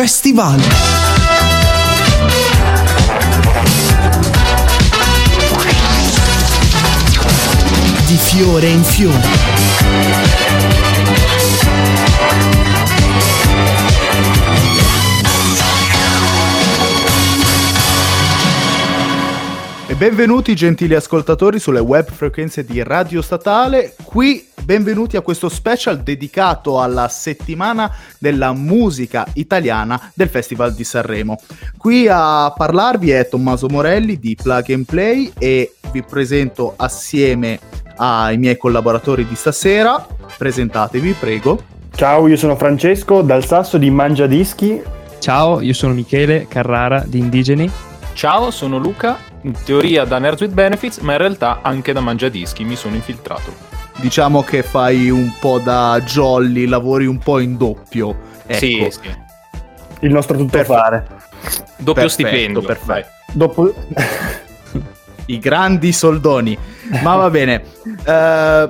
Festival. Di fiore in fiore. E benvenuti gentili ascoltatori sulle web frequenze di Radio Statale. Qui benvenuti a questo special dedicato alla settimana della musica italiana del Festival di Sanremo. Qui a parlarvi è Tommaso Morelli di Plug and Play e vi presento assieme ai miei collaboratori di stasera. Presentatevi, prego. Ciao, io sono Francesco dal sasso di Mangiadischi. Ciao, io sono Michele Carrara di Indigeni. Ciao, sono Luca, in teoria da Nerds with Benefits, ma in realtà anche da Mangiadischi, mi sono infiltrato. Diciamo che fai un po' da jolly, lavori un po' in doppio. Ecco. Sì, sì. Il nostro tuttofare. Doppio Perfetto, stipendio. perfetto. Dopo... I grandi soldoni. Ma va bene. Eh,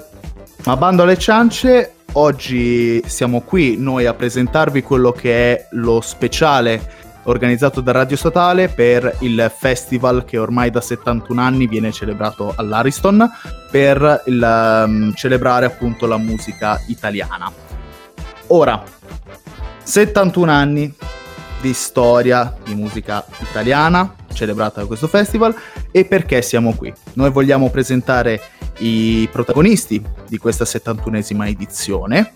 ma bando alle ciance, oggi siamo qui noi a presentarvi quello che è lo speciale organizzato da Radio Statale per il festival che ormai da 71 anni viene celebrato all'Ariston per il, ehm, celebrare appunto la musica italiana. Ora, 71 anni di storia di musica italiana celebrata da questo festival e perché siamo qui. Noi vogliamo presentare i protagonisti di questa 71esima edizione,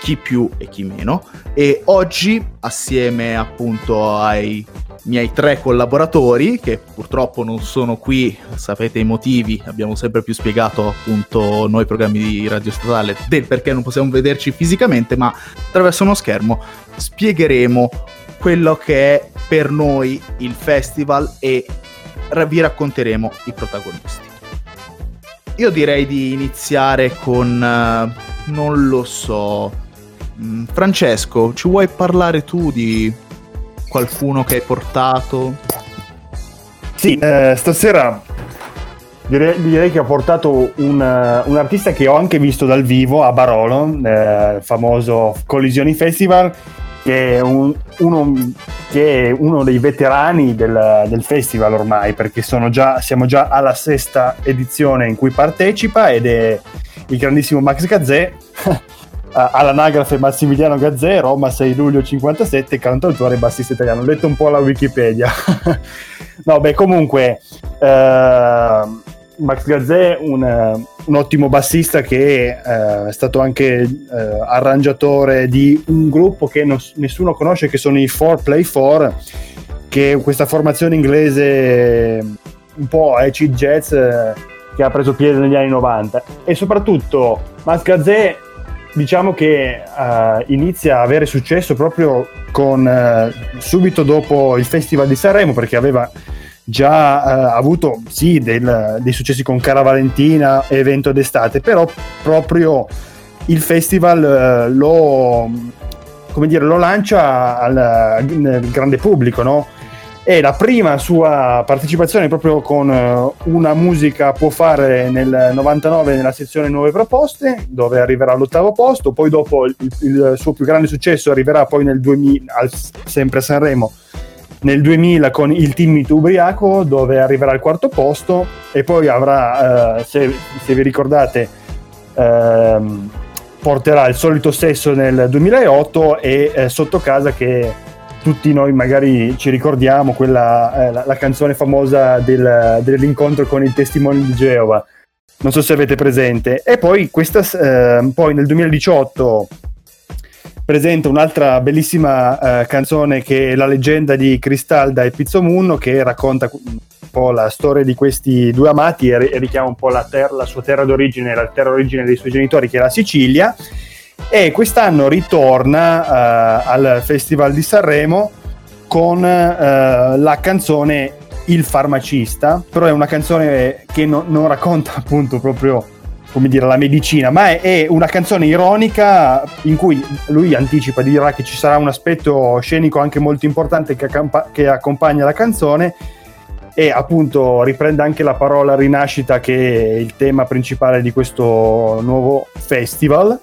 chi più e chi meno, e oggi assieme appunto ai miei tre collaboratori che purtroppo non sono qui, sapete i motivi, abbiamo sempre più spiegato appunto noi programmi di Radio Statale del perché non possiamo vederci fisicamente, ma attraverso uno schermo spiegheremo quello che è per noi il festival e vi racconteremo i protagonisti. Io direi di iniziare con, eh, non lo so, Francesco, ci vuoi parlare tu di qualcuno che hai portato? Sì, eh, stasera direi, direi che ho portato un, eh, un artista che ho anche visto dal vivo a Barolo, eh, il famoso Collisioni Festival, che è, un- uno, che è uno dei veterani del, del festival ormai, perché già, siamo già alla sesta edizione in cui partecipa ed è il grandissimo Max Gazzè. all'anagrafe Massimiliano Gazzè, Roma 6 luglio 57, cantautore e bassista italiano. Ho letto un po' la Wikipedia. no, beh, comunque, eh, Max Gazzè un, un ottimo bassista che eh, è stato anche eh, arrangiatore di un gruppo che non- nessuno conosce, che sono i 4Play 4, che è questa formazione inglese un po' acid jazz eh, che ha preso piede negli anni 90. E soprattutto Max Gazzè diciamo che eh, inizia a avere successo proprio con eh, subito dopo il Festival di Sanremo perché aveva già eh, avuto sì del- dei successi con Cara Valentina evento d'estate però proprio il festival lo dire lo lancia al, nel grande pubblico no? E la prima sua partecipazione proprio con eh, una musica può fare nel 99 nella sezione nuove proposte dove arriverà all'ottavo posto. Poi dopo il, il suo più grande successo arriverà poi nel 2000 al- sempre a Sanremo nel 2000 con il team Ubriaco dove arriverà al quarto posto. E poi avrà eh, se, se vi ricordate ehm, porterà il solito stesso nel 2008 e eh, sotto casa che tutti noi magari ci ricordiamo quella, eh, la, la canzone famosa del- dell'incontro con i testimoni di Geova. Non so se avete presente. E poi, questa, eh, poi nel 2018 presenta un'altra bellissima eh, canzone che è La leggenda di Cristalda e Pizzomunno che racconta un po' la storia di questi due amati e, e richiama un po' la, ter- la sua terra d'origine, la terra d'origine dei suoi genitori che è la Sicilia e quest'anno ritorna eh, al Festival di Sanremo con eh, la canzone Il farmacista, però è una canzone che no- non racconta appunto proprio come dire la medicina, ma è, è una canzone ironica in cui lui anticipa, dirà che ci sarà un aspetto scenico anche molto importante che, accampa- che accompagna la canzone e appunto riprende anche la parola rinascita che è il tema principale di questo nuovo festival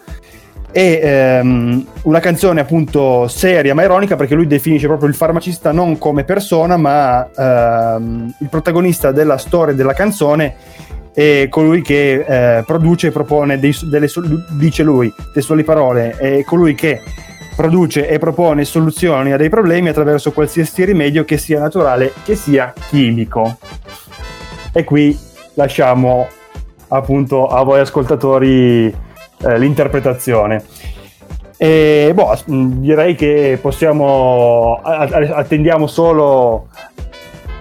è ehm, una canzone appunto seria ma ironica perché lui definisce proprio il farmacista non come persona ma ehm, il protagonista della storia della canzone è colui che eh, produce e propone dei, delle dice lui testuali parole è colui che produce e propone soluzioni a dei problemi attraverso qualsiasi rimedio che sia naturale che sia chimico. E qui lasciamo appunto a voi ascoltatori eh, l'interpretazione. E boh, direi che possiamo attendiamo solo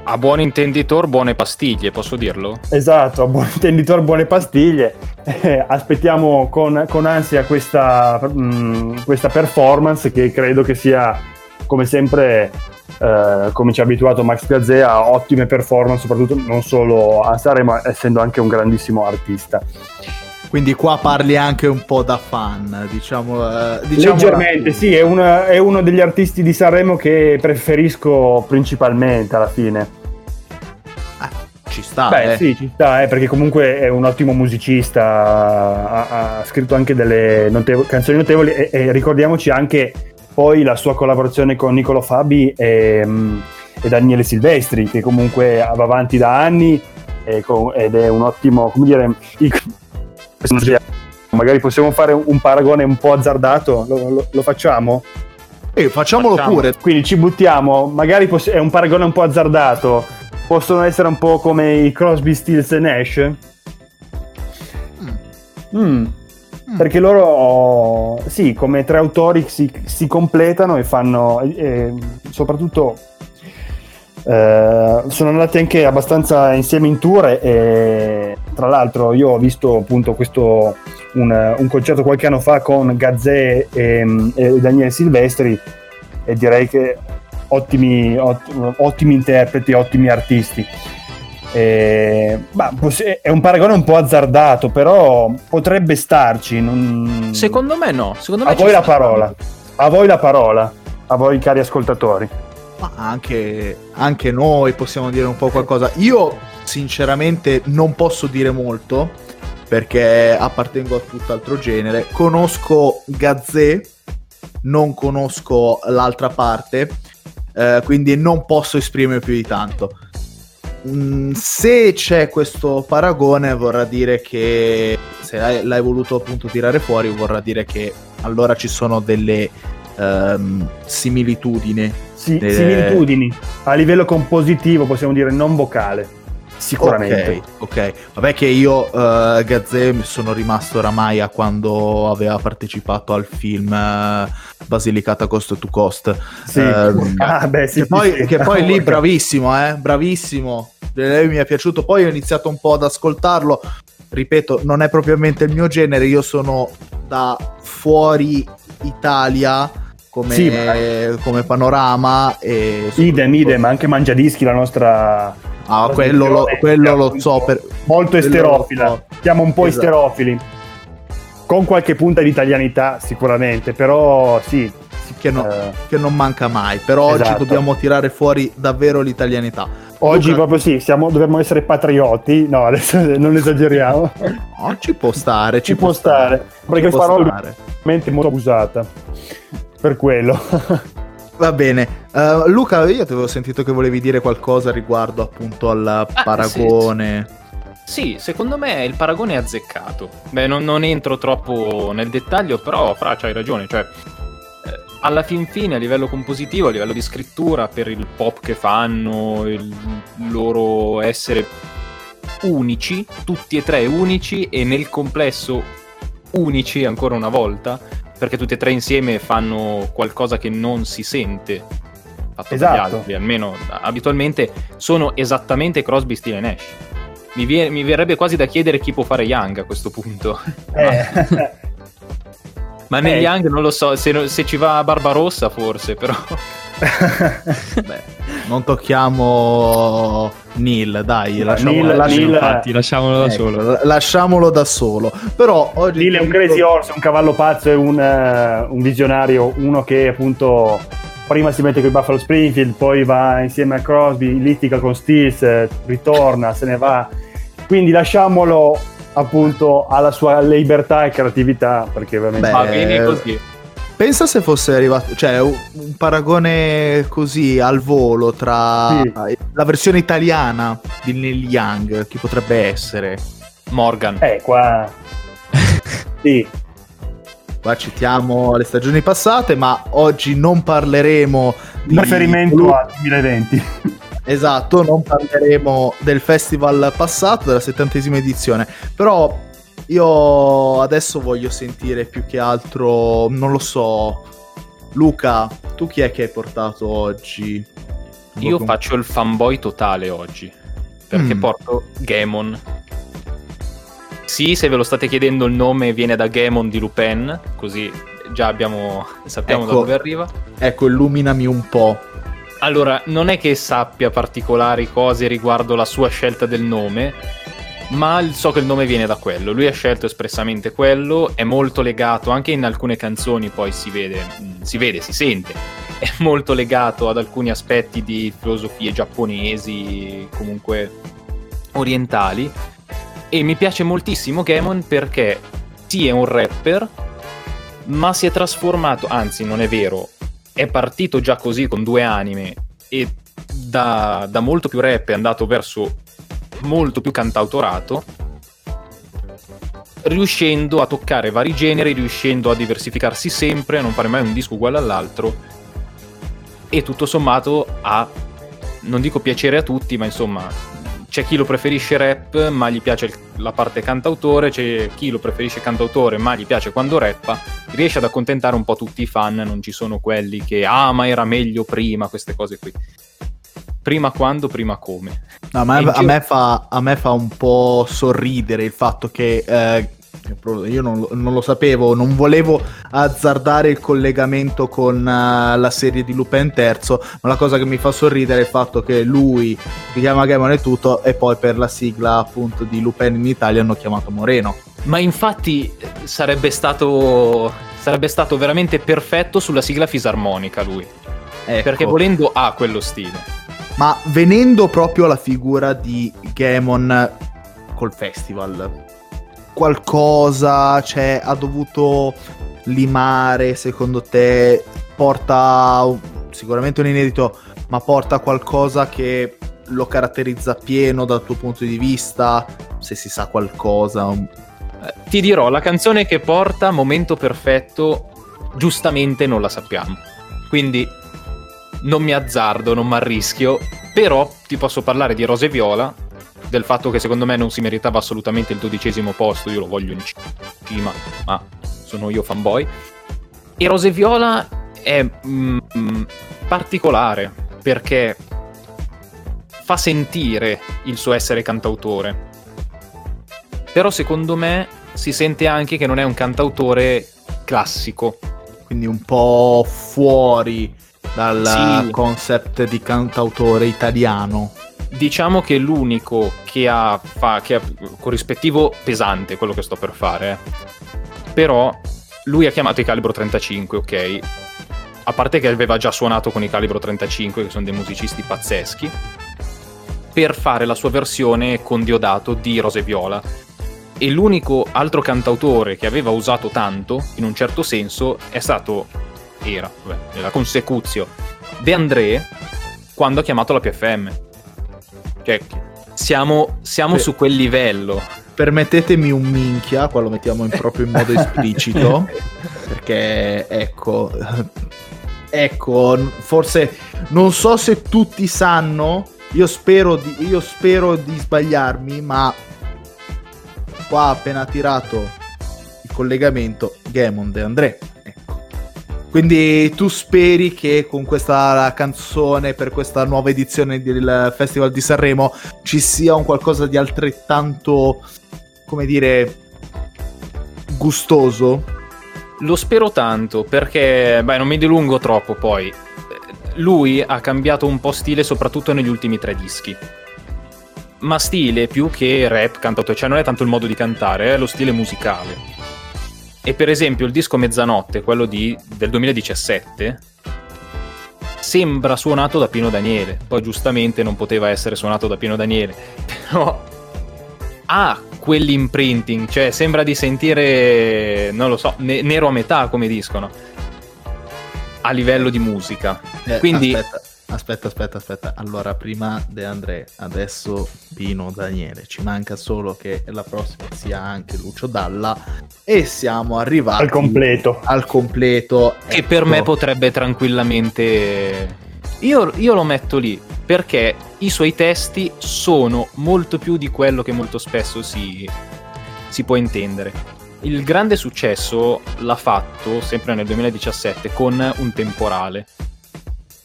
a buon intenditor buone pastiglie, posso dirlo? Esatto, a buon intenditor buone pastiglie. Eh, aspettiamo con, con ansia questa, mh, questa, performance che credo che sia, come sempre, eh, come ci ha abituato Max Gazzea, ottime performance, soprattutto non solo a Sanremo, essendo anche un grandissimo artista. Quindi qua parli anche un po' da fan, diciamo. Diciamo Leggermente, sì, è, una, è, uno degli artisti di Sanremo che preferisco principalmente alla fine. Ah, ci sta. Beh, eh. sì, ci sta, eh, perché comunque è un ottimo musicista, ha, ha scritto anche delle notevo- canzoni notevoli e, e, ricordiamoci anche poi la sua collaborazione con Nicolo Fabi e, e Daniele Silvestri, che comunque va avanti da anni ed è un ottimo, come dire, magari possiamo fare un paragone un po' azzardato, lo, lo, lo facciamo? Eh, facciamolo Facciamo. pure. Quindi ci buttiamo, magari poss- è un paragone un po' azzardato, possono essere un po' come i Crosby, Stills e Nash? Mm. Mm. Mm. Perché loro, sì, come tre autori si, si completano e fanno, eh, soprattutto eh, sono andati anche abbastanza insieme in tour e tra l'altro io ho visto appunto questo un, un concerto qualche anno fa con Gazzè e, e, Daniele Silvestri e direi che ottimi, ottimi, ottimi interpreti, ottimi artisti. E, bah, è un paragone un po' azzardato, però potrebbe starci. Non... Secondo me no. Secondo me a voi la parola. A voi la parola. A voi cari ascoltatori anche, anche noi possiamo dire un po' qualcosa. Io sinceramente non posso dire molto perché appartengo a tutt'altro genere. Conosco Gazzè, non conosco l'altra parte, eh, quindi non posso esprimere più di tanto. Mm, se c'è questo paragone, vorrà dire che se l'hai, l'hai, voluto appunto tirare fuori, vorrà dire che allora ci sono delle um, similitudini sì, eh... similitudini a livello compositivo, possiamo dire non vocale. Sicuramente. Ok, ok. Vabbè che io uh, Gazzè sono rimasto oramai a quando aveva partecipato al film uh, Basilicata Cost to Cost. Sì. Uh, ah, beh, sì, che, poi, sì. che poi lì bravissimo, eh? Bravissimo. Lei mi è piaciuto. Poi ho iniziato un po' ad ascoltarlo. Ripeto, non è propriamente il mio genere. Io sono da fuori Italia come, sì, come panorama. E idem, idem, anche Mangiadischi, la nostra... Ah, quello, lo, quello lo so. Per... Molto esterofila. So. Siamo un po' esatto. esterofili. Con qualche punta di italianità sicuramente, però sì. Che, no, eh. che non manca mai, però esatto. oggi dobbiamo tirare fuori davvero l'italianità. Oggi Luca... proprio sì, siamo, dobbiamo essere patrioti, no adesso non esageriamo. No, ci può stare, ci, ci può stare, stare. perché parola è veramente molto abusata per quello. Va bene. Uh, Luca, io ti avevo sentito che volevi dire qualcosa riguardo appunto al ah, paragone. Sì. sì. secondo me il paragone è azzeccato. Beh, non, non entro troppo nel dettaglio, però Fra c'hai ragione. Cioè, eh, alla fin fine, a livello compositivo, a livello di scrittura, per il pop che fanno, il loro essere unici, tutti e tre unici, e nel complesso unici ancora una volta perché tutti e tre insieme fanno qualcosa che non si sente fatto esatto. dagli altri, almeno abitualmente sono esattamente Crosby, Stile Nash. Mi, vie- mi, verrebbe quasi da chiedere chi può fare Young a questo punto. Eh. Ma negli eh. Young non lo so, se, se ci va Barbarossa forse, però... Beh, non tocchiamo Neil, dai, lasciamolo, Neil, lasciamolo, Neil, infatti, lasciamolo da ecco, solo. Lasciamolo da solo. Però oggi Neil è un crazy horse, un cavallo pazzo, è un, uh, un visionario, uno che appunto prima si mette con i Buffalo Springfield, poi va insieme a Crosby, litiga con Stills, ritorna, se ne va. Quindi lasciamolo appunto ha la sua libertà e creatività perché veramente Beh, Va bene così. Pensa se fosse arrivato, cioè un, un paragone così al volo tra Sì. la versione italiana di Neil Young, chi potrebbe essere? Morgan. eh qua sì Qua citiamo le stagioni passate, ma oggi non parleremo di riferimento al 2020 Esatto, non parleremo del festival passato, della settantesima edizione, però io adesso voglio sentire più che altro, non lo so, Luca, tu chi è che hai portato oggi? Io faccio il fanboy totale oggi. Perché Mm. porto Gamon. Sì, se ve lo state chiedendo il nome viene da Gamon di Lupin, così già abbiamo sappiamo da Ecco. dove arriva. Ecco, illuminami un po'. Allora, non è che sappia particolari cose riguardo la sua scelta del nome, ma so che il nome viene da quello. Lui ha scelto espressamente quello, è molto legato, anche in alcune canzoni poi si vede, mm, si vede, si sente, è molto legato ad alcuni aspetti di filosofie giapponesi, comunque orientali. E mi piace moltissimo Gamon perché sì, è un rapper, ma si è trasformato, anzi non è vero, è partito già così con due anime e da, da molto più rap è andato verso molto più cantautorato, riuscendo a toccare vari generi, riuscendo a diversificarsi sempre, a non fare mai un disco uguale all'altro. E tutto sommato a, non dico piacere a tutti, ma insomma c'è chi lo preferisce rap ma gli piace la parte cantautore, c'è chi lo preferisce cantautore ma gli piace quando rappa, riesce ad accontentare un po' tutti i fan, non ci sono quelli che ah ma era meglio prima, queste cose qui. Prima quando, prima come. No, a, me, in a più- me fa, a me fa un po' sorridere il fatto che eh, io non, lo- non lo sapevo, non volevo azzardare il collegamento con eh, la serie di Lupin III, ma la cosa che mi fa sorridere è il fatto che lui si chiama Gamon e tutto e poi per la sigla appunto di Lupin in Italia hanno chiamato Moreno. Ma infatti eh, sarebbe stato, sarebbe stato veramente perfetto sulla sigla fisarmonica lui. Ecco. Perché volendo ha quello stile. Ma venendo proprio alla figura di Gamon col festival, qualcosa cioè, ha dovuto limare secondo te? Porta sicuramente un inedito, ma porta qualcosa che lo caratterizza pieno dal tuo punto di vista? Se si sa qualcosa, Eh, Ti dirò, la canzone che porta Momento Perfetto, giustamente non la sappiamo. Quindi non mi azzardo, non mi arrischio, però ti posso parlare di Rose Viola, del fatto che secondo me non si meritava assolutamente il dodicesimo posto, io lo voglio in cima, ma sono io fanboy. E Rose Viola è mm, particolare perché fa sentire il suo essere cantautore. Però secondo me si sente anche che non è un cantautore classico. quindi un po' fuori dal Sì. concept di cantautore italiano. Diciamo che l'unico che ha, fa, che ha corrispettivo pesante quello che sto per fare. Però lui ha chiamato i Calibro 35, ok? A parte che aveva già suonato con i Calibro 35, che sono dei musicisti pazzeschi, per fare la sua versione con Diodato di Rose Viola. E l'unico altro cantautore che aveva usato tanto, in un certo senso, è stato, era, vabbè, nella consecuzio, De André, quando ha chiamato la PFM. Cioè, siamo, siamo su quel livello. Permettetemi un minchia, qua lo mettiamo in proprio in modo esplicito, perché ecco, ecco, forse non so se tutti sanno, io spero di, io spero di sbagliarmi, ma qua ha appena tirato il collegamento Gamon De André. Quindi tu speri che con questa canzone per questa nuova edizione del Festival di Sanremo ci sia un qualcosa di altrettanto, come dire, gustoso? Lo spero tanto perché, beh, non mi dilungo troppo poi. Lui ha cambiato un po' stile soprattutto negli ultimi tre dischi. Ma stile più che rap cantato, cioè non è tanto il modo di cantare, è lo stile musicale. E per esempio il disco Mezzanotte, quello di- del 2017, sembra suonato da Pino Daniele. Poi giustamente non poteva essere suonato da Pino Daniele, però ha quell'imprinting, cioè sembra di sentire, non lo so, ne- nero a metà come discono, a livello di musica. Eh, Quindi... Aspetta, aspetta, aspetta, aspetta. Allora, prima De André, adesso Pino Daniele. Ci manca solo che la prossima sia anche Lucio Dalla. E siamo arrivati Al completo. Al completo. Che Ecco. per me potrebbe tranquillamente... Io, io lo metto lì perché i suoi testi sono molto più di quello che molto spesso si, si può intendere. Il grande successo l'ha fatto sempre nel 2017 con un temporale.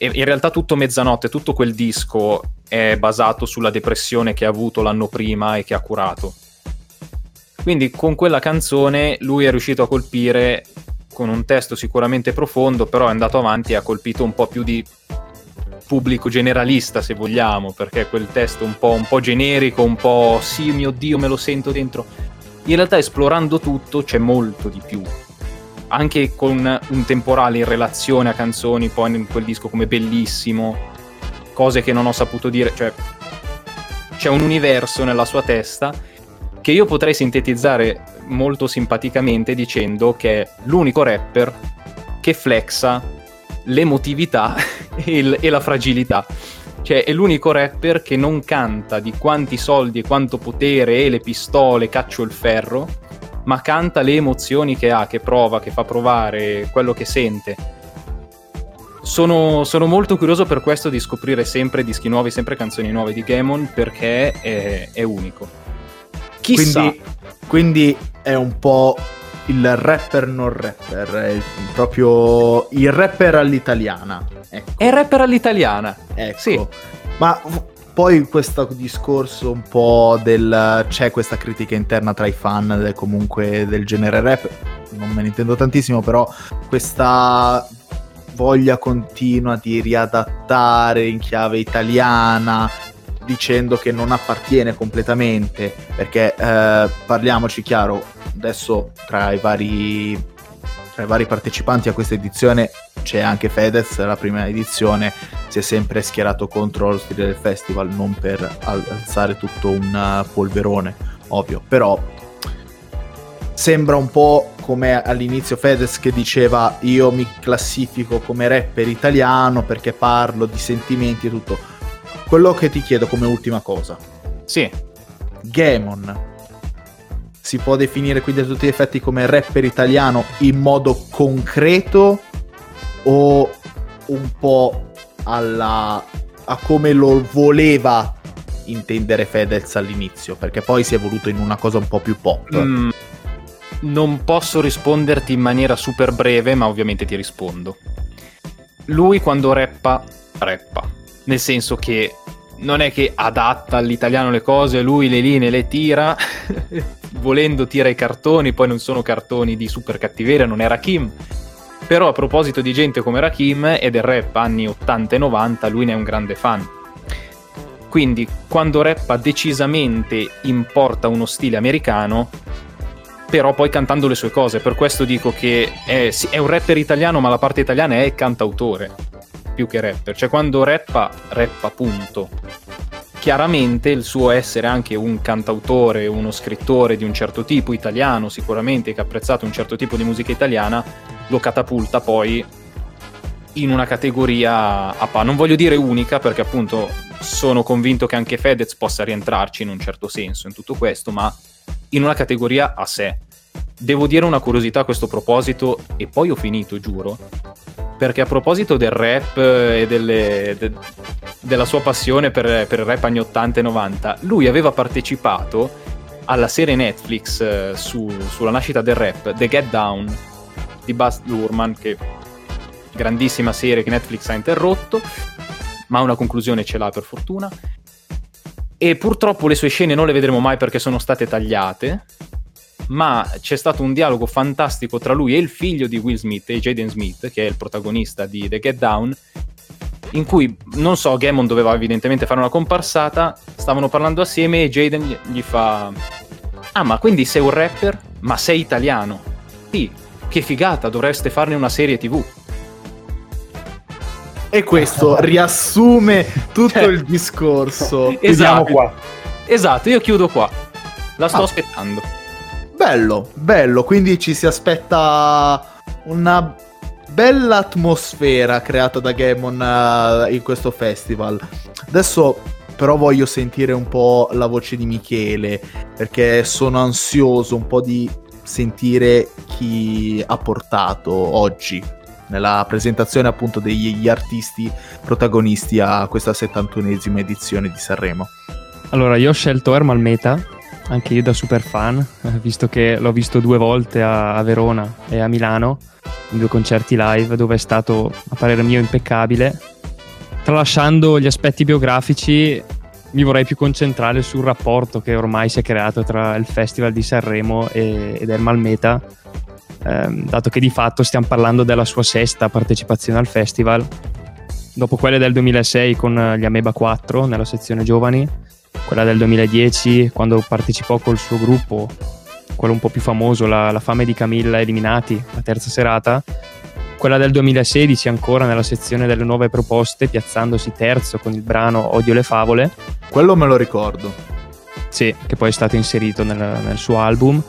In realtà tutto Mezzanotte, tutto quel disco è basato sulla depressione che ha avuto l'anno prima e che ha curato. Quindi con quella canzone lui è riuscito a colpire con un testo sicuramente profondo, però è andato avanti e ha colpito un po' più di pubblico generalista, se vogliamo, perché quel testo un po', un po' generico, un po' sì, mio Dio, me lo sento dentro. In realtà esplorando tutto c'è molto di più. Anche con un temporale in relazione a canzoni, poi in quel disco come bellissimo, cose che non ho saputo dire, cioè c'è un universo nella sua testa che io potrei sintetizzare molto simpaticamente dicendo che è l'unico rapper che flexa l'emotività e, il- e la fragilità. Cioè, è l'unico rapper che non canta di quanti soldi e quanto potere e le pistole caccio il ferro, ma canta le emozioni che ha, che prova, che fa provare, quello che sente. Sono, sono molto curioso per questo di scoprire sempre dischi nuovi, sempre canzoni nuove di Gamon, perché è, è unico. Chissà, Quindi, quindi è un po' il rapper non rapper, è proprio il rapper all'italiana. Ecco, è rapper all'italiana. ecco. sì. Ma poi questo discorso un po' del... c'è questa critica interna tra i fan del, comunque del genere rap, non me ne intendo tantissimo, però questa voglia continua di riadattare in chiave italiana dicendo che non appartiene completamente perché eh, parliamoci chiaro adesso tra i vari tra i vari partecipanti a questa edizione c'è anche Fedez la prima edizione si è sempre schierato contro lo stile del festival non per al- alzare tutto un uh, polverone ovvio però sembra un po' come all'inizio Fedez che diceva io mi classifico come rapper italiano perché parlo di sentimenti e tutto. Quello che ti chiedo come ultima cosa, Sì, Gamon. Si può definire quindi a tutti gli effetti come rapper italiano in modo concreto o un po' alla a come lo voleva intendere Fedez all'inizio, perché poi si è evoluto in una cosa un po' più pop. Mm, non posso risponderti in maniera super breve, ma ovviamente ti rispondo. Lui quando rappa, rappa. Nel senso che non è che adatta all'italiano le cose, lui le linee le tira, volendo tira i cartoni, poi non sono cartoni di super cattiveria, non è Rakim. Però a proposito di gente come Rakim e del rap anni 80 e 90, lui ne è un grande fan. Quindi quando rappa decisamente importa uno stile americano, però poi cantando le sue cose. Per questo dico che è, sì, è un rapper italiano, ma la parte italiana è cantautore più che rapper. Cioè, quando rappa, rappa, punto. Chiaramente il suo essere anche un cantautore, uno scrittore di un certo tipo italiano, sicuramente che ha apprezzato un certo tipo di musica italiana, lo catapulta poi in una categoria a pa. Non voglio dire unica, perché appunto sono convinto che anche Fedez possa rientrarci in un certo senso in tutto questo, ma in una categoria a sé. Devo dire una curiosità a questo proposito, e poi ho finito, giuro. Perché a proposito del rap e delle- de- della sua passione per, per il rap anni 80 e 90, lui aveva partecipato alla serie Netflix eh, su- sulla nascita del rap, The Get Down, di Baz Luhrmann, che grandissima serie che Netflix ha interrotto, ma una conclusione ce l'ha per fortuna. E purtroppo le sue scene non le vedremo mai perché sono state tagliate. Ma c'è stato un dialogo fantastico tra lui e il figlio di Will Smith, e Jaden Smith, che è il protagonista di The Get Down, in cui, non so, Gammon doveva evidentemente fare una comparsata, stavano parlando assieme e Jaden gli- fa... Ah, ma quindi sei un rapper? Ma sei italiano? Sì, che figata, dovreste farne una serie tv. E questo riassume tutto Cioè, il discorso. Chiudiamo Esatto. qua. Esatto, io chiudo qua. La sto Ah. aspettando. Bello, bello, quindi ci si aspetta una bella atmosfera creata da Gammon eh, in questo festival. Adesso però voglio sentire un po' la voce di Michele, perché sono ansioso un po' di sentire chi ha portato oggi nella presentazione appunto degli artisti protagonisti a questa 71esima edizione di Sanremo. Allora, io ho scelto Ermal Meta, anche io da super fan, eh, visto che l'ho visto due volte a, Verona e a Milano, in due concerti live, dove è stato, a parere mio, impeccabile. Tralasciando gli aspetti biografici, mi vorrei più concentrare sul rapporto che ormai si è creato tra il Festival di Sanremo ed Ermal Meta, ehm, dato che di fatto stiamo parlando della sua sesta partecipazione al festival, dopo quelle del 2006 con gli Ameba 4 nella sezione giovani, quella del 2010 quando partecipò col suo gruppo, quello un po' più famoso, la, la Fame di Camilla Eliminati, la terza serata, quella del 2016 ancora nella sezione delle nuove proposte, piazzandosi terzo con il brano Odio le favole, Quello me lo ricordo. sì, che poi è stato inserito nel, nel suo album.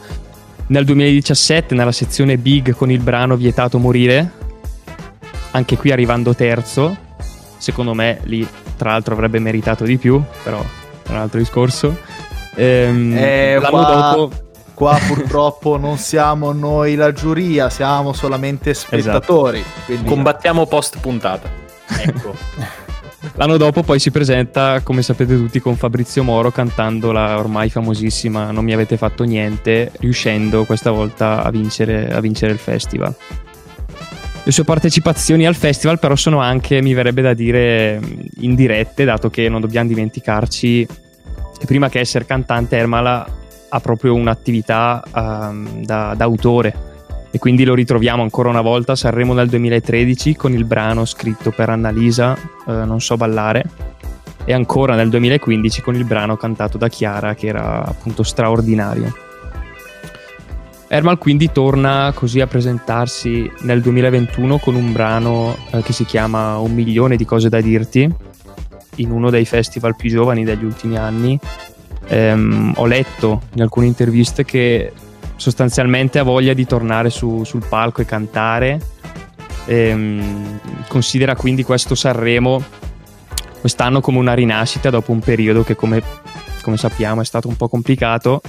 Nel 2017 nella sezione Big con il brano Vietato morire, anche qui arrivando terzo, secondo me lì tra l'altro avrebbe meritato di più, però è un altro discorso. Ehm, Eh, l'anno qua- dopo Qua purtroppo non siamo noi la giuria, siamo solamente spettatori. quindi- Combattiamo post puntata. Ecco. L'anno dopo poi si presenta, come sapete tutti, con Fabrizio Moro cantando la ormai famosissima Non mi avete fatto niente, riuscendo questa volta a vincere, a vincere il festival. Le sue partecipazioni al festival però sono anche, mi verrebbe da dire, indirette, dato che non dobbiamo dimenticarci che prima che essere cantante Ermala ha proprio un'attività ehm, da, da autore e quindi lo ritroviamo ancora una volta a Sanremo nel 2013 con il brano scritto per Annalisa, eh, Non so ballare, e ancora nel 2015 con il brano cantato da Chiara che era appunto straordinario. Ermal quindi torna così a presentarsi nel 2021 con un brano eh, che si chiama Un milione di cose da dirti, in uno dei festival più giovani degli ultimi anni. Ehm, ho letto in alcune interviste che sostanzialmente ha voglia di tornare su- sul palco e cantare. Ehm, considera quindi questo Sanremo quest'anno come una rinascita dopo un periodo che come, come sappiamo è stato un po' complicato.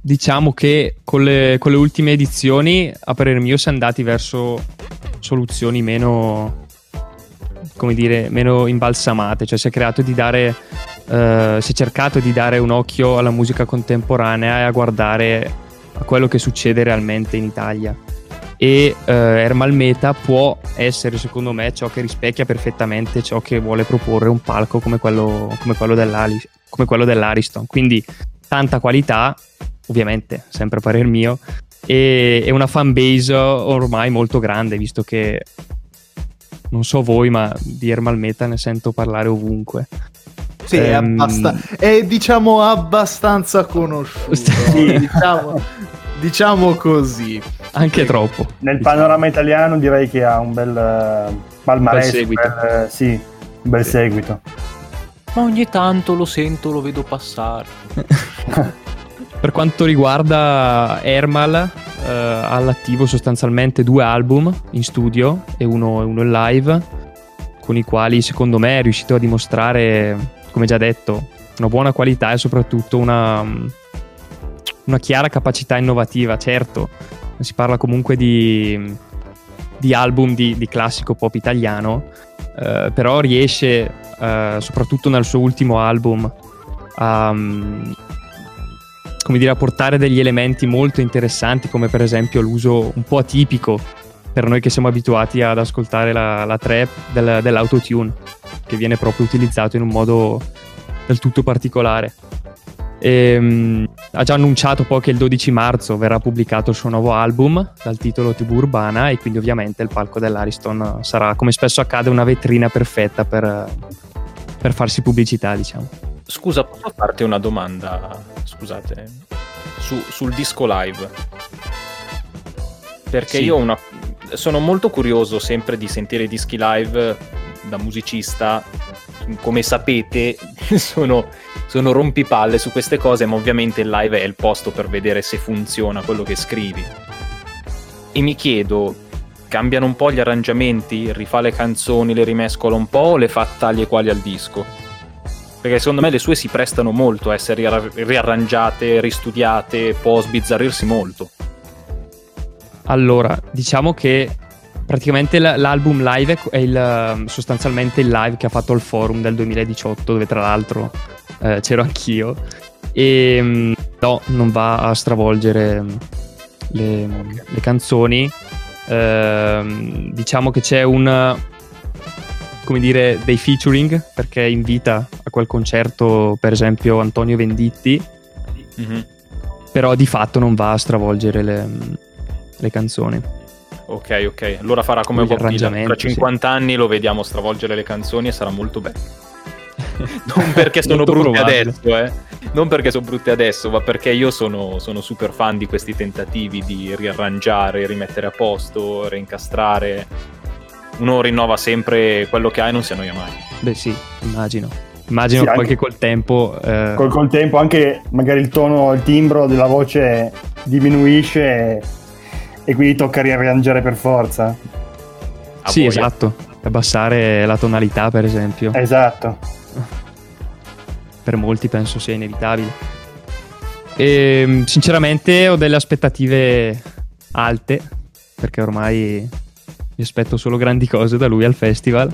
Diciamo che con le, con le ultime edizioni, a parere mio, si è andati verso soluzioni meno, come dire, meno imbalsamate, cioè si è creato di dare, eh, si è cercato di dare un occhio alla musica contemporanea e a guardare a quello che succede realmente in Italia. E eh, Ermal Meta può essere, secondo me, ciò che rispecchia perfettamente ciò che vuole proporre un palco come quello, come quello, come quello dell'Ariston. Quindi tanta qualità, ovviamente, sempre a parer mio, e, e una fanbase ormai molto grande, visto che non so voi, ma di Ermal Meta ne sento parlare ovunque. Sì, è, Ehm, abbasta- è, diciamo abbastanza conosciuto. Sì. diciamo, diciamo così. Anche troppo. Nel panorama italiano direi che ha un bel eh, palmarès, Un bel seguito. un bel, eh, sì, un bel seguito. Ma ogni tanto lo sento, lo vedo passare. Per quanto riguarda Ermal, eh, ha all'attivo sostanzialmente due album in studio e uno, uno in live, con i quali secondo me è riuscito a dimostrare, come già detto, una buona qualità e soprattutto una, una chiara capacità innovativa. Certo, si parla comunque di, di album di, di classico pop italiano, eh, però riesce, eh, soprattutto nel suo ultimo album, a, come dire, a portare degli elementi molto interessanti, come per esempio l'uso un po' atipico per noi che siamo abituati ad ascoltare la, la trap del, dell'autotune, che viene proprio utilizzato in un modo del tutto particolare. Ehm, ha già annunciato poi che il 12 marzo verrà pubblicato il suo nuovo album dal titolo TV Urbana e quindi ovviamente il palco dell'Ariston sarà, come spesso accade, una vetrina perfetta per, per farsi pubblicità, diciamo. Scusa, posso farti una domanda? Scusate, su- sul disco live. Perché Sì. io una- sono molto curioso sempre di sentire i dischi live da musicista, come sapete, sono, sono rompipalle su queste cose, ma ovviamente il live è il posto per vedere se funziona quello che scrivi. E mi chiedo, cambiano un po' gli arrangiamenti, rifà le canzoni, le rimescola un po' o le fa tagli e quali al disco? Perché secondo me le sue si prestano molto a essere ria- riarrangiate, ristudiate, può sbizzarrirsi molto. Allora, diciamo che praticamente l'album live è il, sostanzialmente il live che ha fatto il forum del 2018, dove tra l'altro eh, c'ero anch'io. E mm, no, non va a stravolgere le, le canzoni. Eh, diciamo che c'è un come dire dei featuring perché invita a quel concerto per esempio Antonio Venditti Mm-hmm. però di fatto non va a stravolgere le, le canzoni Ok, ok. Allora farà come Bob Dylan. Tra arrangiamenti, 50 anni lo vediamo stravolgere le canzoni e sarà molto bello. Non perché sono brutte probabile. adesso, eh. Non perché sono brutte adesso, ma perché io sono, sono super fan di questi tentativi di riarrangiare, rimettere a posto, reincastrare. Uno rinnova sempre quello che ha e non si annoia mai. beh sì immagino immagino Sì, anche- che col tempo eh, Col, col tempo anche magari il tono, il timbro della voce diminuisce e, quindi tocca riarrangiare per forza. A sì voi. esatto abbassare la tonalità per esempio Esatto. per molti penso sia inevitabile. E, sinceramente ho delle aspettative alte, perché ormai mi aspetto solo grandi cose da lui al festival.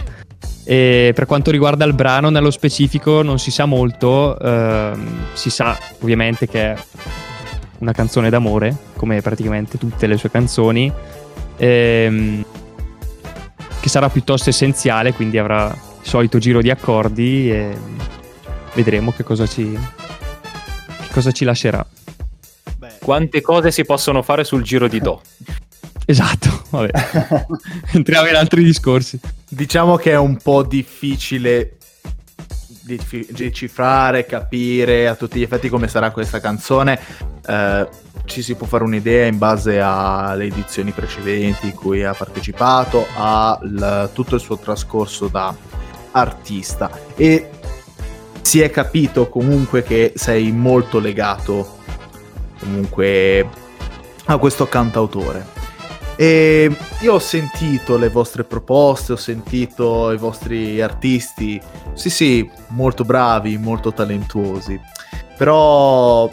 E per quanto riguarda il brano, nello specifico non si sa molto, ehm, si sa ovviamente che è una canzone d'amore, come praticamente tutte le sue canzoni, ehm, che sarà piuttosto essenziale, quindi avrà il solito giro di accordi e vedremo che cosa ci, che cosa ci lascerà. Quante cose si possono fare sul giro di Do? Esatto, vabbè. Entriamo in altri discorsi. Diciamo che è un po' difficile di- decifrare, capire a tutti gli effetti come sarà questa canzone. Eh, ci si può fare un'idea in base alle edizioni precedenti in cui ha partecipato, a l- tutto il suo trascorso da artista. E si è capito comunque che sei molto legato comunque a questo cantautore. E io ho sentito le vostre proposte, ho sentito i vostri artisti, sì sì, molto bravi, molto talentuosi, però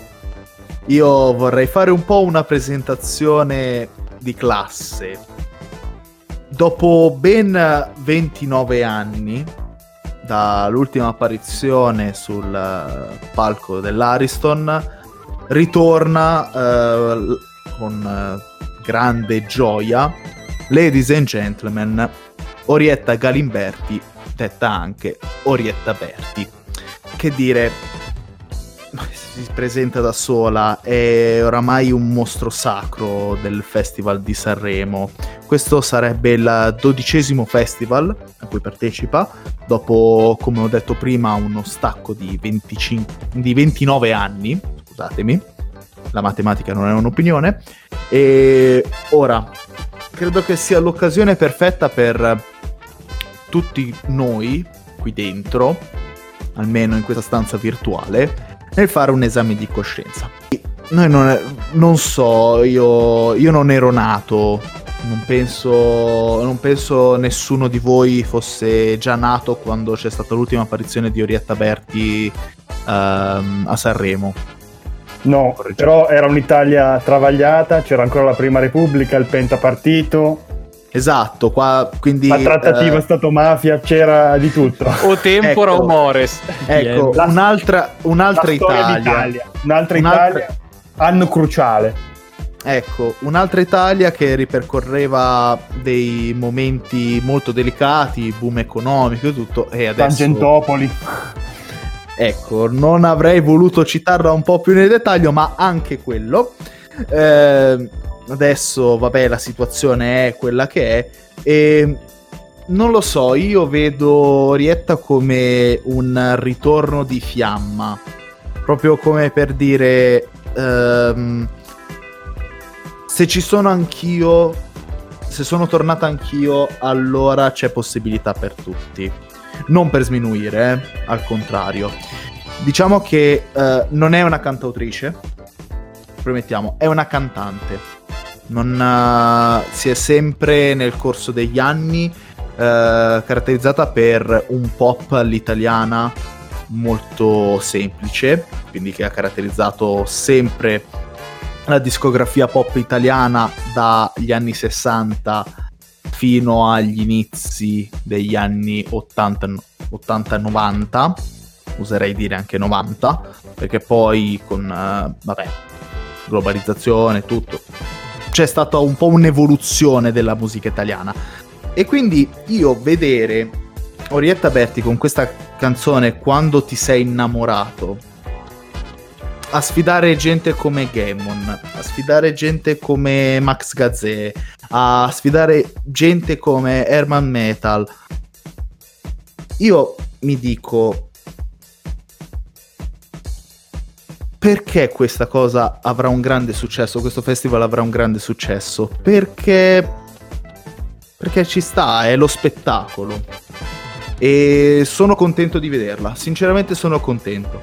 io vorrei fare un po' una presentazione di classe. Dopo ben 29 anni dall'ultima apparizione sul eh, palco dell'Ariston, ritorna eh, con eh, grande gioia, ladies and gentlemen, Orietta Galimberti, detta anche Orietta Berti. Che dire, si presenta da sola, è oramai un mostro sacro del Festival di Sanremo. Questo sarebbe il dodicesimo festival a cui partecipa, dopo, come ho detto prima, uno stacco di, 25, di 29 anni, scusatemi, la matematica non è un'opinione, e ora credo che sia l'occasione perfetta per tutti noi qui dentro, almeno in questa stanza virtuale, nel fare un esame di coscienza. Noi non, non so, io, io non ero nato, non penso, non penso nessuno di voi fosse già nato quando c'è stata l'ultima apparizione di Orietta Berti ehm, a Sanremo. No, però era un'Italia travagliata, c'era ancora la Prima Repubblica, il pentapartito, Esatto, qua quindi... la trattativa eh, Stato-mafia, c'era di tutto. O tempora Ecco. o mores. ecco, La- un'altra, un'altra Italia. Un'altra- Italia, anno cruciale. Ecco, un'altra Italia che ripercorreva dei momenti molto delicati, boom economico e tutto, e adesso... Tangentopoli. Ecco, non avrei voluto citarla un po' più nel dettaglio, ma anche quello. Eh, adesso, vabbè, la situazione è quella che è. E non lo so, io vedo Orietta come un ritorno di fiamma. Proprio come per dire... ehm, se ci sono anch'io, se sono tornata anch'io, allora c'è possibilità per tutti. Non per sminuire, eh, al contrario. Diciamo che eh, non è una cantautrice, premettiamo, è una cantante. Non, eh, si è sempre nel corso degli anni eh, caratterizzata per un pop all'italiana molto semplice, quindi che ha caratterizzato sempre la discografia pop italiana dagli anni 60 fino agli inizi degli anni 80, 80 e 90, userei dire anche 90, perché poi con, uh, vabbè, globalizzazione e tutto, c'è stata un po' un'evoluzione della musica italiana. E quindi io vedere Orietta Berti con questa canzone Quando ti sei innamorato a sfidare gente come Gammon, a sfidare gente come Max Gazzè, a sfidare gente come Herman Metal. Io mi dico perché questa cosa avrà un grande successo, questo festival avrà un grande successo? Perché perché ci sta, è lo spettacolo. E sono contento di vederla, sinceramente sono contento.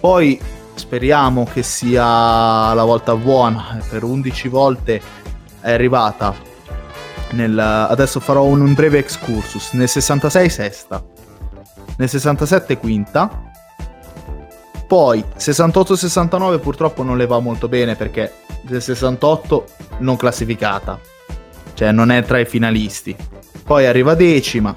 Poi speriamo che sia la volta buona, per 11 volte è arrivata. Nel, adesso farò un, breve excursus. Nel 66 sesta, nel 67 quinta, poi 68-69 purtroppo non le va molto bene perché nel 68 non classificata, cioè non è tra i finalisti. Poi arriva decima,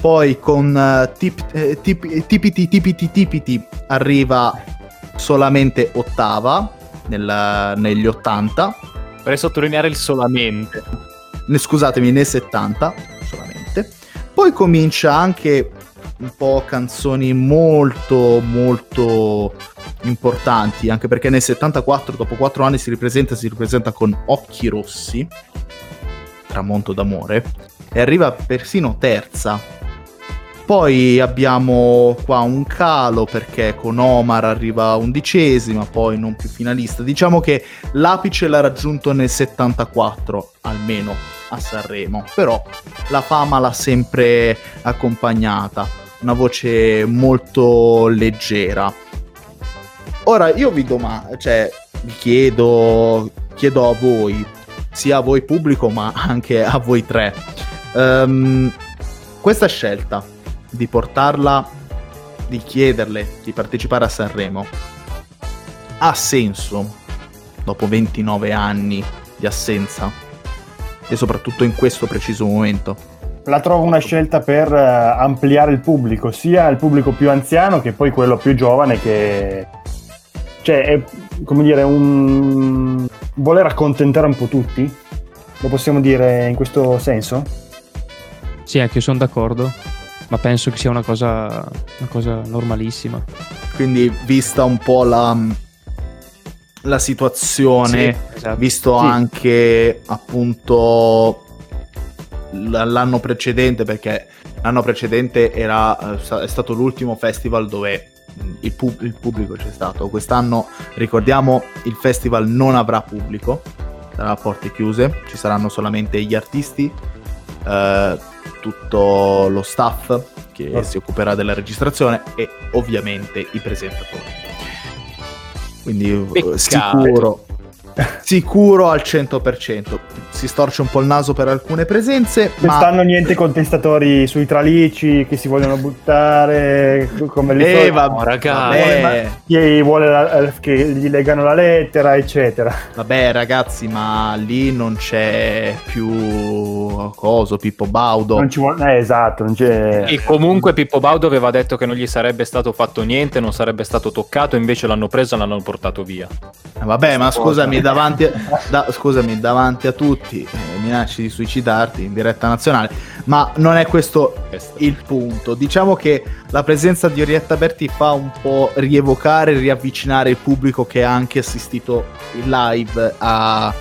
poi con uh, tip, eh, tip, tipiti tipiti tipiti arriva solamente ottava negli 80 vorrei sottolineare il solamente. Ne, scusatemi nel 70 solamente. Poi comincia anche un po' canzoni molto molto importanti anche perché nel 74 dopo 4 anni si ripresenta si ripresenta con Occhi Rossi Tramonto d'amore e arriva persino terza poi abbiamo qua un calo perché con Omar arriva undicesima, poi non più finalista. Diciamo che l'apice l'ha raggiunto nel 74, almeno a Sanremo, però la fama l'ha sempre accompagnata, una voce molto leggera. Ora io vi domando, cioè vi chiedo, chiedo a voi, sia a voi pubblico ma anche a voi tre, um, questa scelta di portarla, di chiederle di partecipare a Sanremo, ha senso dopo 29 anni di assenza e soprattutto in questo preciso momento? La trovo una scelta per eh, ampliare il pubblico, sia il pubblico più anziano che poi quello più giovane che cioè è come dire un voler accontentare un po' tutti. Lo possiamo dire in questo senso? Sì, anche io sono d'accordo ma penso che sia una cosa, una cosa normalissima. Quindi vista un po' la, la situazione, sì, esatto. visto sì. anche appunto l'anno precedente, perché l'anno precedente era, eh, è stato l'ultimo festival dove il, pub- il, pubblico c'è stato. Quest'anno, ricordiamo, il festival non avrà pubblico, sarà a porte chiuse, ci saranno solamente gli artisti. Eh, tutto lo staff che oh. si occuperà della registrazione e ovviamente i presentatori. Quindi Peccato. sicuro sicuro al 100%. Si storce un po' il naso per alcune presenze. Quest'anno ma... niente contestatori sui tralici che si vogliono buttare come le eh, va, ragazzi, chi vuole la, che gli legano la lettera, eccetera. Vabbè, ragazzi, ma lì non c'è più coso Pippo Baudo. Non ci vuole, eh, esatto, non c'è. E comunque Pippo Baudo aveva detto che non gli sarebbe stato fatto niente, non sarebbe stato toccato, invece l'hanno preso e l'hanno portato via. Vabbè, ma scusami, davanti, da, scusami, davanti a tutti eh, minacci di suicidarti in diretta nazionale, ma non è questo il punto. Diciamo che la presenza di Orietta Berti fa un po' rievocare, riavvicinare il pubblico che ha anche assistito in live a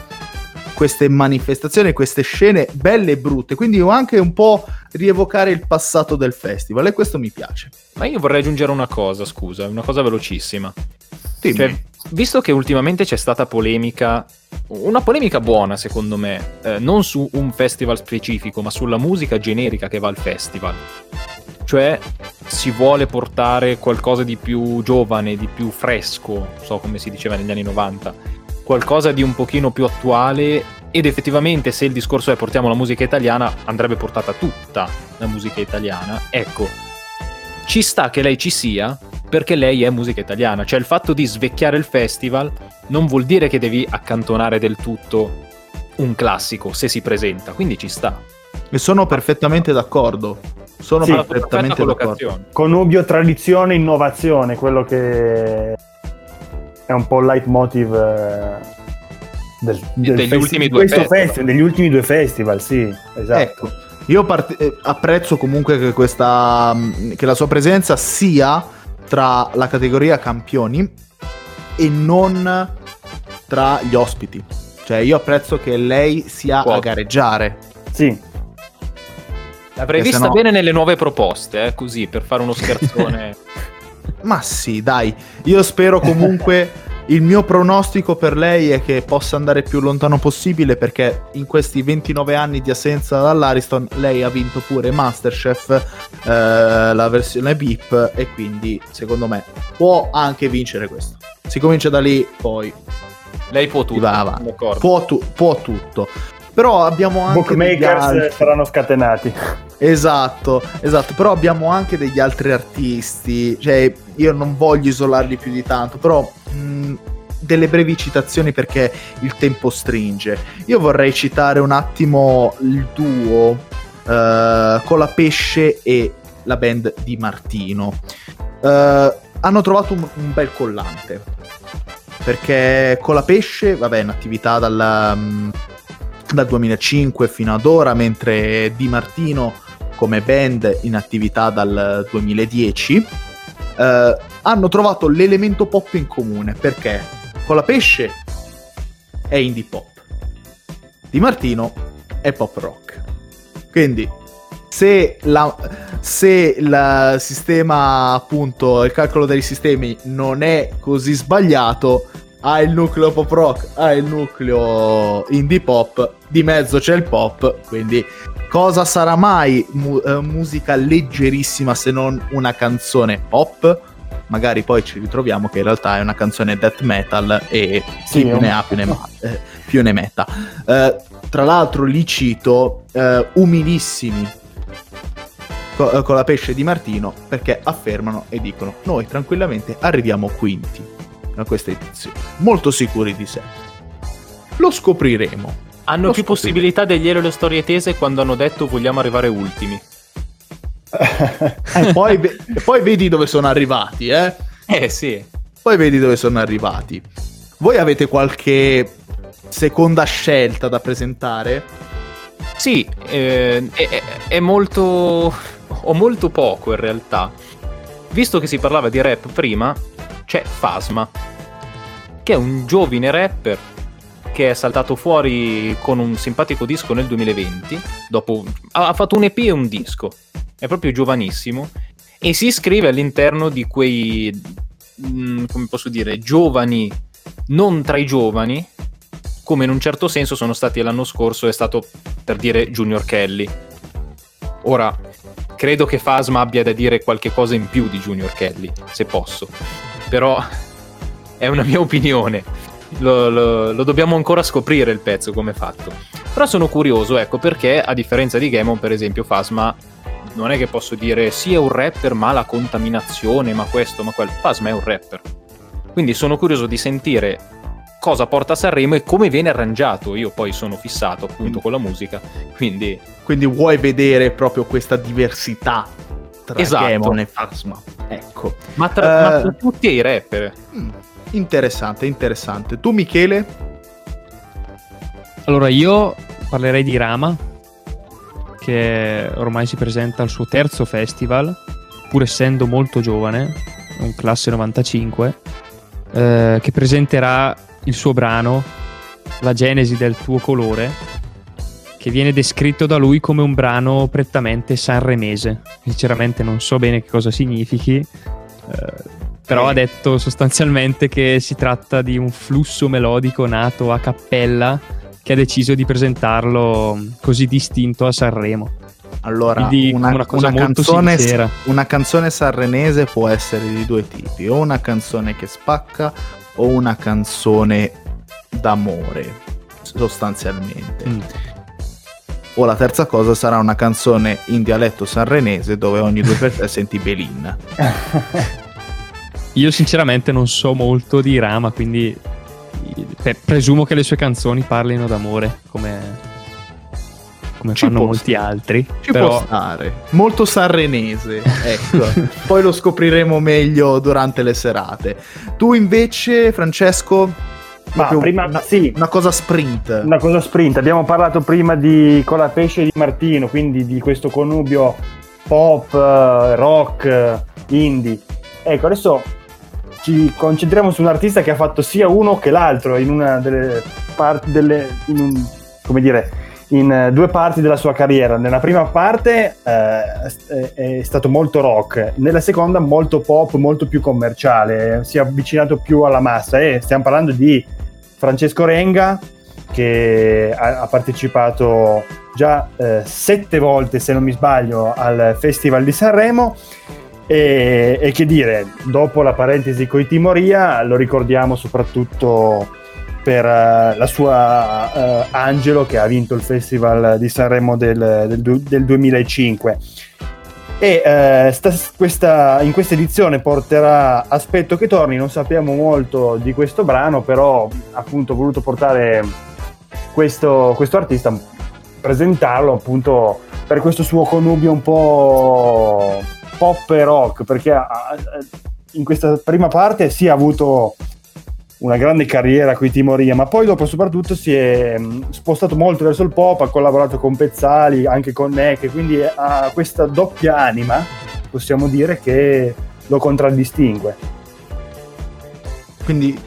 queste manifestazioni, queste scene belle e brutte, quindi anche un po' rievocare il passato del festival e questo mi piace. Ma io vorrei aggiungere una cosa, scusa, una cosa velocissima. Cioè, visto che ultimamente c'è stata polemica, una polemica buona secondo me, eh, non su un festival specifico, ma sulla musica generica che va al festival. Cioè si vuole portare qualcosa di più giovane, di più fresco, non so come si diceva negli anni 90, qualcosa di un pochino più attuale ed effettivamente se il discorso è portiamo la musica italiana andrebbe portata tutta la musica italiana. Ecco, ci sta che lei ci sia perché lei è musica italiana, cioè il fatto di svecchiare il festival non vuol dire che devi accantonare del tutto un classico se si presenta, quindi ci sta. E sono perfettamente d'accordo. Sono Sì, perfettamente d'accordo. Connubio tradizione innovazione, quello che è un po' il leitmotiv eh, del, del Degli festi- ultimi festival. festival, degli ultimi due festival, sì, esatto. Ecco, io part- eh, apprezzo comunque che, questa, mh, che la sua presenza sia tra la categoria campioni e non tra gli ospiti. Cioè, io apprezzo che lei sia a Quota. gareggiare. Sì, L'avrei Che se vista no- bene nelle nuove proposte, eh, così per fare uno scherzone. Ma sì, dai, io spero comunque. Il mio pronostico per lei è che possa andare più lontano possibile perché in questi 29 anni di assenza dall'Ariston lei ha vinto pure Masterchef, eh, la versione BIP e quindi secondo me può anche vincere questo. Si comincia da lì, poi Lei può tutto, va avanti. può, tu- può tutto. Però abbiamo anche bookmakers saranno scatenati. Esatto, esatto, però abbiamo anche degli altri artisti, cioè io non voglio isolarli più di tanto, però mh, delle brevi citazioni perché il tempo stringe. Io vorrei citare un attimo il duo eh, con la Pesce e la band di Martino. Eh, hanno trovato un, un bel collante, perché con la Pesce, vabbè, in attività dal, mm, dal 2005 fino ad ora, mentre Di Martino come band in attività dal 2010, eh, hanno trovato l'elemento pop in comune perché con la pesce è indie pop, Di Martino è pop rock. Quindi se, la, se il sistema, appunto, il calcolo dei sistemi non è così sbagliato, ha il nucleo pop rock, ha il nucleo indie pop, di mezzo c'è il pop, quindi cosa sarà mai mu- eh, musica leggerissima se non una canzone pop? Magari poi ci ritroviamo che in realtà è una canzone death metal e Sì, chi più ne ha più ne, ma- eh, più ne metta. Eh, tra l'altro li cito eh, umilissimi co- eh, con la pesce di Martino perché affermano e dicono noi tranquillamente arriviamo quinti a questa edizione, molto sicuri di sé. Lo scopriremo. Hanno più possibilità degli Ero e le storie tese quando hanno detto vogliamo arrivare ultimi. E poi, ve- e poi vedi dove sono arrivati, eh? Eh sì. Poi vedi dove sono arrivati. Voi avete qualche seconda scelta da presentare? Sì, eh, è, è- molto... o molto poco in realtà. Visto che si parlava di rap prima, c'è Fasma, che è un giovane rapper che è saltato fuori con un simpatico disco nel 2020, dopo ha fatto un EP e un disco, è proprio giovanissimo, e si iscrive all'interno di quei, mm, come posso dire, giovani, non tra i giovani, come in un certo senso sono stati l'anno scorso, è stato per dire Junior Kelly. Ora, credo che Fasma abbia da dire qualche cosa in più di Junior Kelly, se posso. Però è una mia opinione. Lo, lo- lo dobbiamo ancora scoprire il pezzo come è fatto. Però sono curioso, ecco, perché a differenza di Gamon, per esempio, Fasma non è che posso dire sì è un rapper, ma la contaminazione, ma questo, ma quello. Fasma è un rapper. Quindi sono curioso di sentire cosa porta a Sanremo e come viene arrangiato. Io poi sono fissato appunto con la musica, quindi Quindi vuoi vedere proprio questa diversità tra Esatto. Gemon e Fasma? Ecco. ma tra, Eh. ma tra tutti i rapper. Mm, interessante, interessante. Tu Michele? Allora io parlerei di Rama, che ormai si presenta al suo terzo festival, pur essendo molto giovane, un classe 95, eh, che presenterà il suo brano La genesi del tuo colore, che viene descritto da lui come un brano prettamente sanremese. Sinceramente non so bene che cosa significhi, eh, però ha detto sostanzialmente che si tratta di un flusso melodico nato a cappella che ha deciso di presentarlo così distinto a Sanremo. Allora, Quindi una, una cosa una molto canzone, una canzone sanrenese può essere di due tipi, o una canzone che spacca o una canzone d'amore, sostanzialmente. Mm. O la terza cosa sarà una canzone in dialetto sanrenese dove ogni due per tre senti Belin. Io sinceramente non so molto di Rama, quindi presumo che le sue canzoni parlino d'amore, come, come Ci fanno può molti stare. altri. Ci Però può stare. Molto sanrenese, ecco. Poi lo scopriremo meglio durante le serate. Tu invece, Francesco, Ma prima, una, sì, una cosa sprint. una cosa sprint. Abbiamo parlato prima di Colapesce di Martino, quindi di questo connubio pop, eh, rock, eh, indie. Ecco, adesso ci concentriamo su un artista che ha fatto sia uno che l'altro in una delle parti delle in un- come dire in eh, due parti della sua carriera. Nella prima parte eh, è, è stato molto rock, nella seconda molto pop, molto più commerciale, si è avvicinato più alla massa e stiamo parlando di Francesco Renga che ha, ha partecipato già eh, sette volte, se non mi sbaglio, al Festival di Sanremo. E, e che dire, dopo la parentesi con i Timoria, lo ricordiamo soprattutto per eh, la sua eh, Angelo che ha vinto il Festival di Sanremo del, del del 2005. E eh, sta- questa- in questa edizione porterà Aspetto che torni, non sappiamo molto di questo brano, però appunto ho voluto portare questo, questo artista, presentarlo appunto per questo suo connubio un po' pop e rock, perché in questa prima parte sì ha avuto una grande carriera con i Timoria, ma poi dopo soprattutto si è mh, spostato molto verso il pop, ha collaborato con Pezzali, anche con Neck, quindi ha questa doppia anima, possiamo dire, che lo contraddistingue. Quindi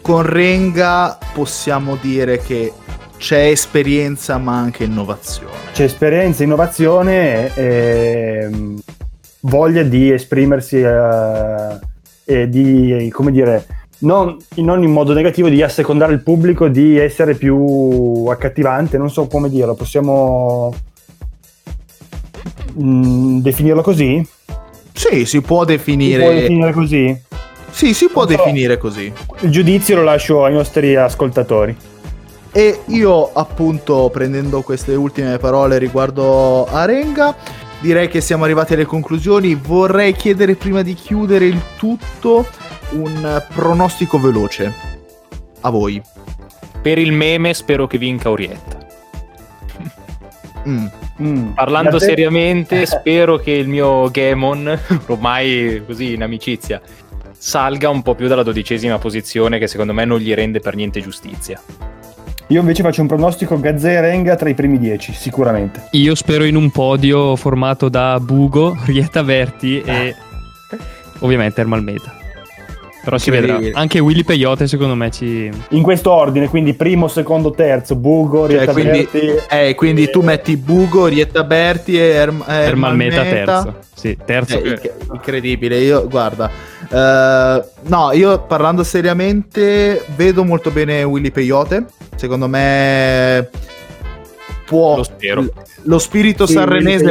con Renga possiamo dire che c'è esperienza ma anche innovazione. C'è esperienza, innovazione e mh, voglia di esprimersi eh, e di, come dire, non, non in modo negativo, di assecondare il pubblico, di essere più accattivante, non so come dirlo, possiamo mh, definirlo così? Sì, si può Si definire. può definire così? Sì, si può so. definire così. Il giudizio lo lascio ai nostri ascoltatori. E io, appunto, prendendo queste ultime parole riguardo Arenga, direi che siamo arrivati alle conclusioni. Vorrei chiedere prima di chiudere il tutto un pronostico veloce a voi. Per il meme spero che vinca Orietta. Mm. Mm. Parlando te- seriamente, spero che il mio Gamon, ormai così in amicizia, salga un po' più dalla dodicesima posizione che secondo me non gli rende per niente giustizia. Io invece faccio un pronostico Gazzè e Renga tra i primi dieci, sicuramente. io spero in un podio formato da Bugo, Rieta Verti e ovviamente Ermal Meta. Però si vedrà. Anche Willy Peyote secondo me ci... In questo ordine, quindi primo, secondo, terzo, Bugo, Cioè, Rietta quindi, Berti. eh, quindi tu metti Bugo, Rietta Berti e Erm- Ermal Meta Meta. terzo. Sì, terzo. Eh, inc- incredibile, io guarda, eh, no, io parlando seriamente vedo molto bene Willy Peyote, secondo me può Lo spero. lo spirito Sì, sanrenese,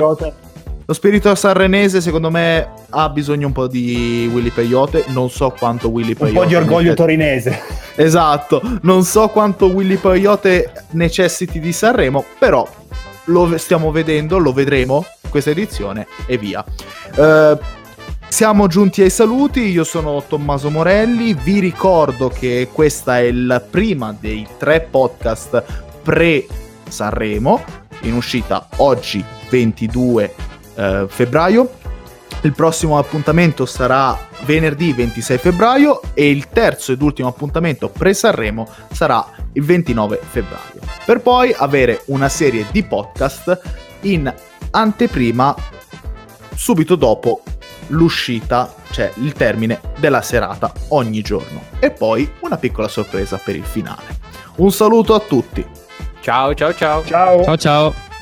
lo spirito sanrenese secondo me ha bisogno un po' di Willy Peyote, non so quanto Willy Un Peyote po' di orgoglio necess- torinese. Esatto, non so quanto Willy Peyote necessiti di Sanremo, però lo stiamo vedendo, lo vedremo questa edizione e via. Eh, siamo giunti ai saluti, io sono Tommaso Morelli, vi ricordo che questa è la prima dei tre podcast pre Sanremo, in uscita oggi 22 eh, febbraio. Il prossimo appuntamento sarà venerdì 26 febbraio e il terzo ed ultimo appuntamento pre-Sanremo sarà il 29 febbraio. Per poi avere una serie di podcast in anteprima subito dopo l'uscita, cioè il termine della serata ogni giorno. E poi una piccola sorpresa per il finale. Un saluto a tutti. Ciao ciao ciao. Ciao. Ciao ciao.